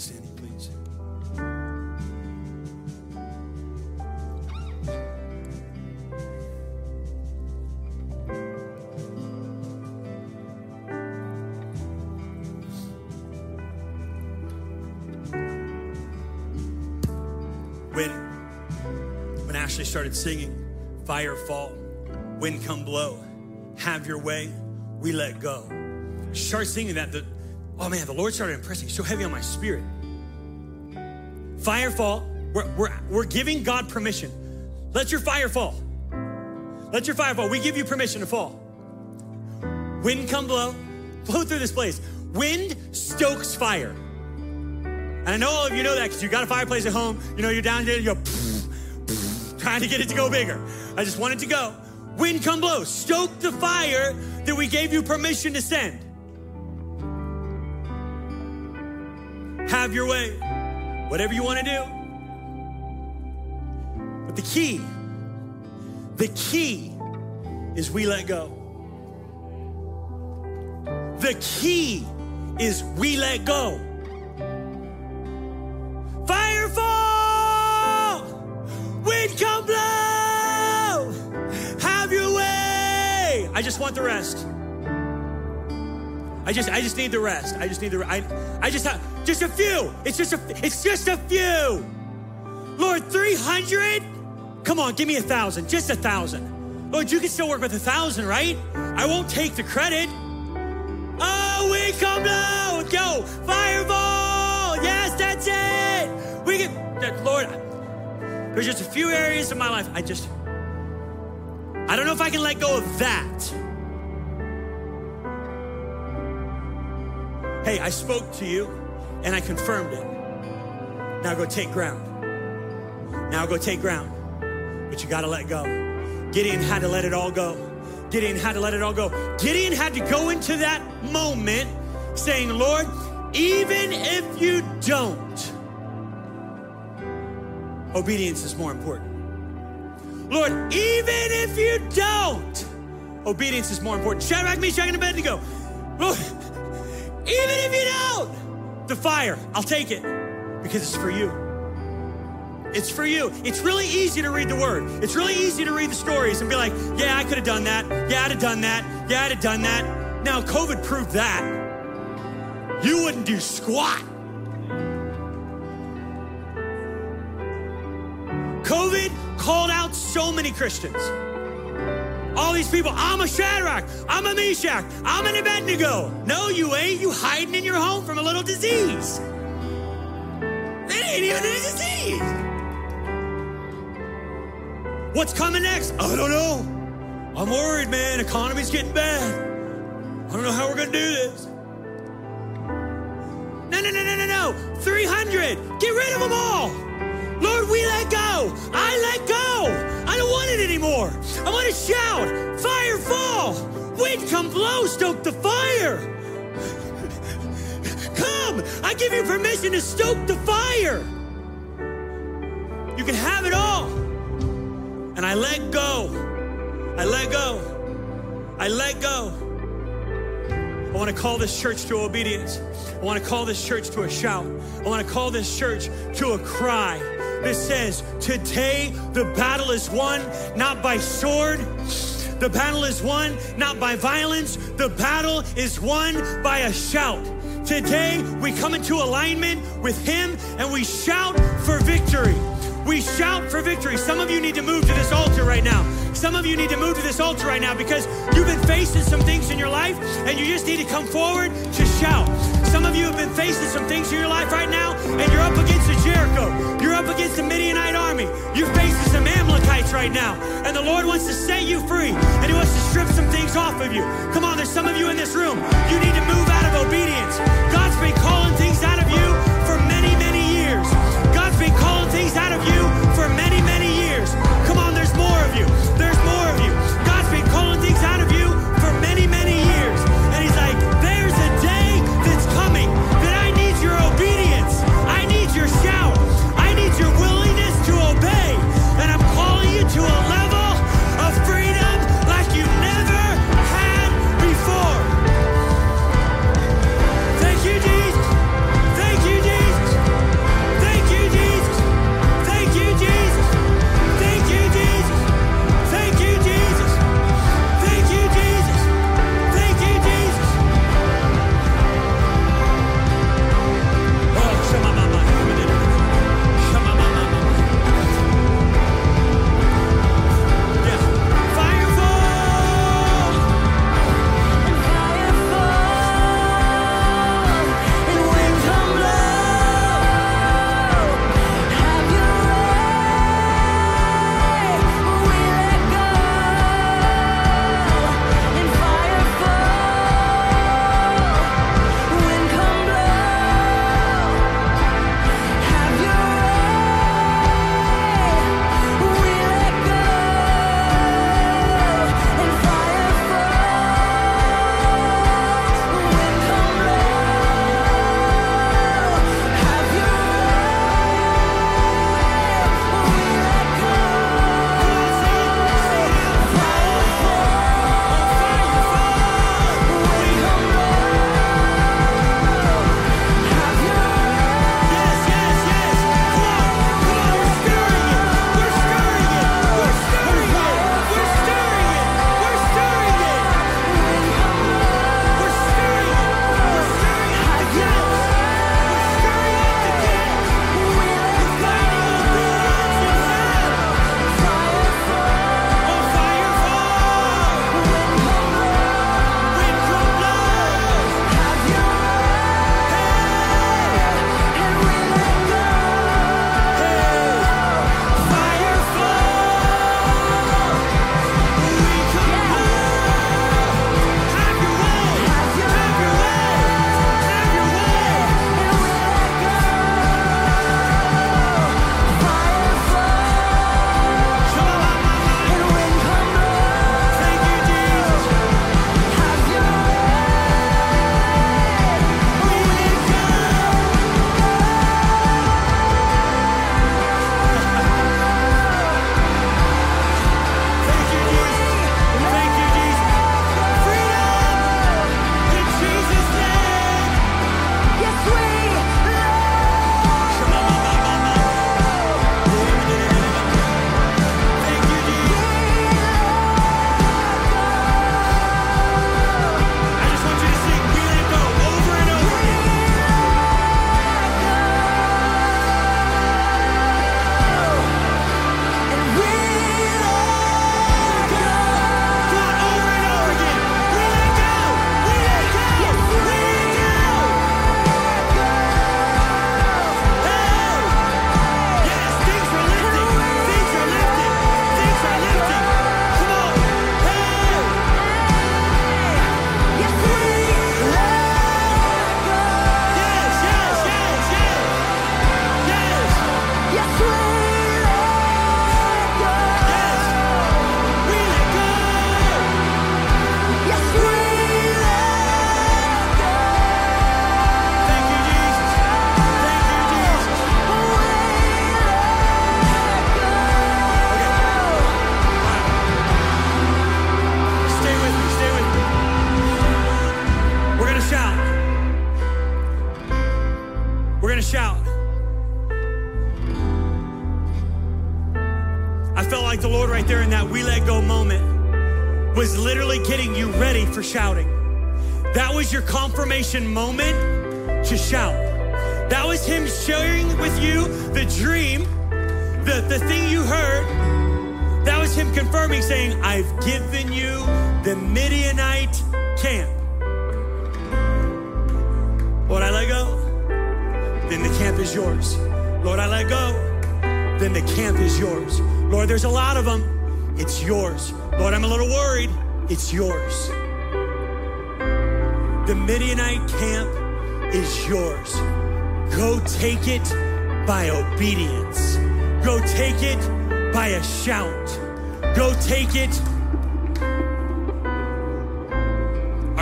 Please. When, when Ashley started singing, Fire Fall, Wind Come Blow, Have Your Way, We Let Go. She started singing that, the, oh man, the Lord started impressing so heavy on my spirit. Fire fall, we're, we're, we're giving God permission. Let your fire fall. Let your fire fall. We give you permission to fall. Wind come blow, blow through this place. Wind stokes fire. And I know all of you know that because you got a fireplace at home. You know, you're down there, you're trying to get it to go bigger. I just want it to go. Wind come blow, stoke the fire that we gave you permission to send. Your way, whatever you want to do. But the key, the key is we let go. The key is we let go. Fire fall, wind come blow, have your way. I just want the rest. I just, I just need the rest. I just need the. I, I just have just a few. It's just a, it's just a few. Lord, three hundred. Come on, give me a thousand. Just a thousand. Lord, you can still work with a thousand, right? I won't take the credit. Oh, we come now. Go, fireball. Yes, that's it. We get Lord. There's just a few areas of my life I just. I don't know if I can let go of that. Hey, I spoke to you and I confirmed it. Now go take ground. Now go take ground. But you got to let go. Gideon had to let it all go. Gideon had to let it all go. Gideon had to go into that moment saying, Lord, even if you don't, obedience is more important. Lord, even if you don't, obedience is more important. Shadrach, Meshach, and Abednego. Lord, even if you don't, the fire, I'll take it because it's for you. It's for you. It's really easy to read the word. It's really easy to read the stories and be like, yeah, I could have done that. Yeah, I'd have done that. Yeah, I'd have done that. Now, COVID proved that. You wouldn't do squat. COVID called out so many Christians. All these people, I'm a Shadrach, I'm a Meshach, I'm an Abednego. No, you ain't. You hiding in your home from a little disease. It ain't even a disease. What's coming next? I don't know. I'm worried, man. Economy's getting bad. I don't know how we're gonna do this. No, no, no, no, no, no. 300. Get rid of them all. Lord, we let go. I let go. I don't want it anymore. I want to shout, fire fall. Wind come blow, stoke the fire. Come. I give you permission to stoke the fire. You can have it all. And I let go. I let go. I let go. I want to call this church to obedience. I want to call this church to a shout. I want to call this church to a cry that says, Today the battle is won not by sword. The battle is won not by violence. The battle is won by a shout. Today we come into alignment with Him and we shout for victory. We shout for victory. Some of you need to move to this altar right now. Some of you need to move to this altar right now because you've been facing some things in your life and you just need to come forward to shout. Some of you have been facing some things in your life right now and you're up against a Jericho. Up against a Midianite army. You're facing some Amalekites right now. And the Lord wants to set you free and He wants to strip some things off of you. Come on, there's some of you in this room. You need to move out of obedience. God's been calling things out of you for many, many years. God's been calling things out of you for many,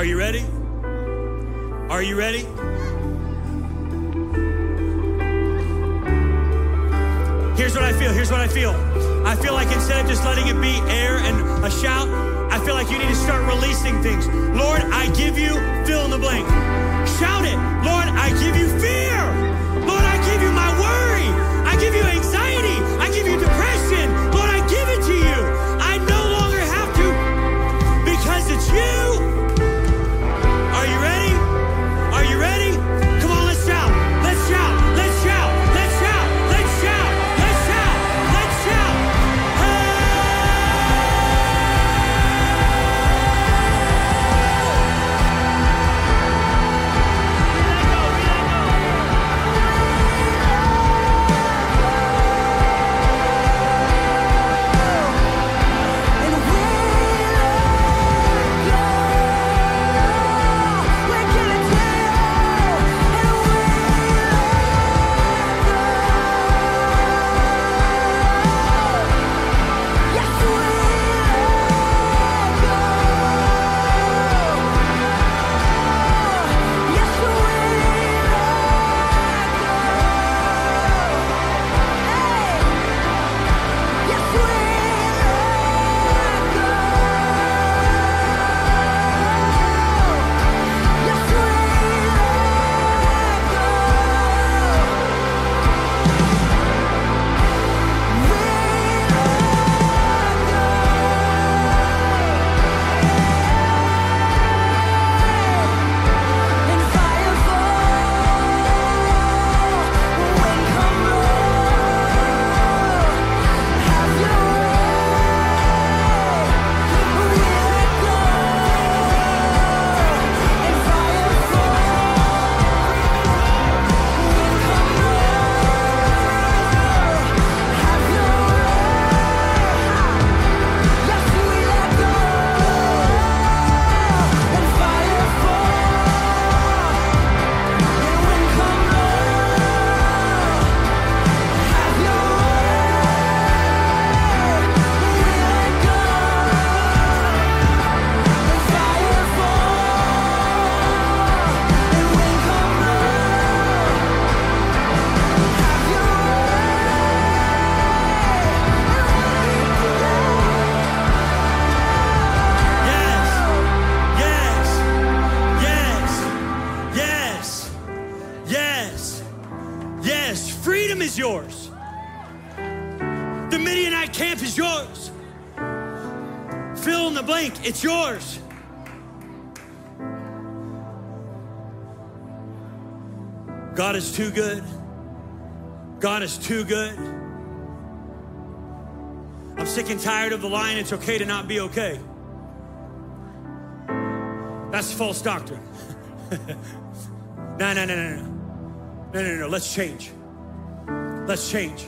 you ready? Are you ready? Here's what I feel. Here's what I feel. I feel like instead of just letting it be air and a shout, I feel like you need to start releasing things. Lord, I give you fill in the blank. Shout it. Lord, I give you fear. Lord, I give you my worry. I give you anxiety. I give you depression. God is too good. I'm sick and tired of the line, it's okay to not be okay. That's false doctrine. no, no, no, no, no. No, no, no. Let's change. Let's change.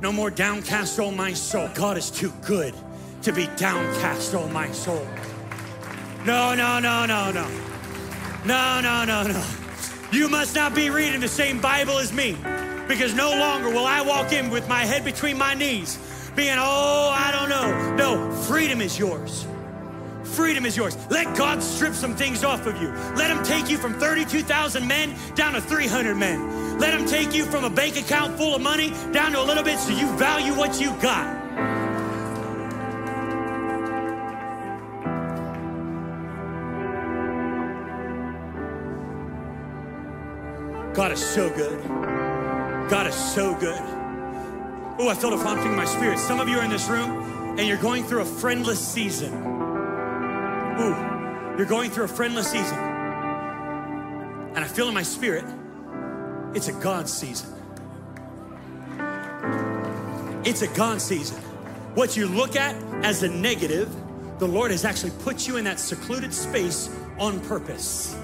No more downcast, oh my soul. God is too good to be downcast, oh my soul. No, no, no, no, no. No, no, no, no. You must not be reading the same Bible as me because no longer will I walk in with my head between my knees being, oh, I don't know. No, freedom is yours. Freedom is yours. Let God strip some things off of you. Let Him take you from 32,000 men down to 300 men. Let Him take you from a bank account full of money down to a little bit so you value what you got. God is so good. God is so good. Oh, I felt a prompting in my spirit. Some of you are in this room and you're going through a friendless season. Ooh, you're going through a friendless season. And I feel in my spirit, it's a God season. It's a God season. What you look at as a negative, the Lord has actually put you in that secluded space on purpose.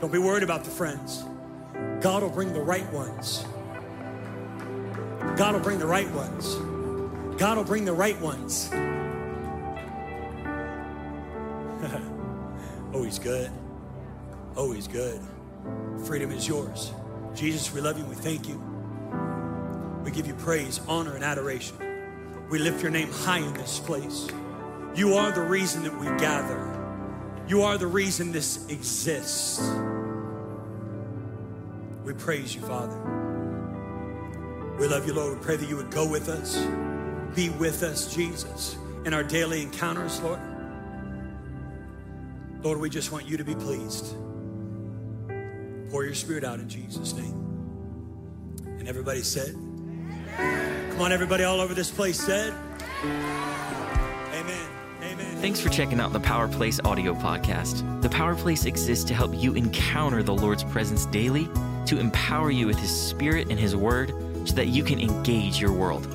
Don't be worried about the friends. God will bring the right ones. God will bring the right ones. God will bring the right ones. oh, He's good. Oh, He's good. Freedom is yours. Jesus, we love you. We thank you. We give you praise, honor, and adoration. We lift your name high in this place. You are the reason that we gather. You are the reason this exists. We praise you, Father. We love you, Lord. We pray that you would go with us, be with us, Jesus, in our daily encounters, Lord. Lord, we just want you to be pleased. Pour your spirit out in Jesus' name. And everybody said, Come on, everybody all over this place said. Thanks for checking out the Power Place audio podcast. The Power Place exists to help you encounter the Lord's presence daily, to empower you with His Spirit and His Word, so that you can engage your world.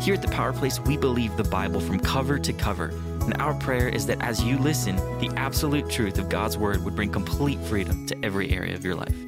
Here at the Power Place, we believe the Bible from cover to cover. And our prayer is that as you listen, the absolute truth of God's Word would bring complete freedom to every area of your life.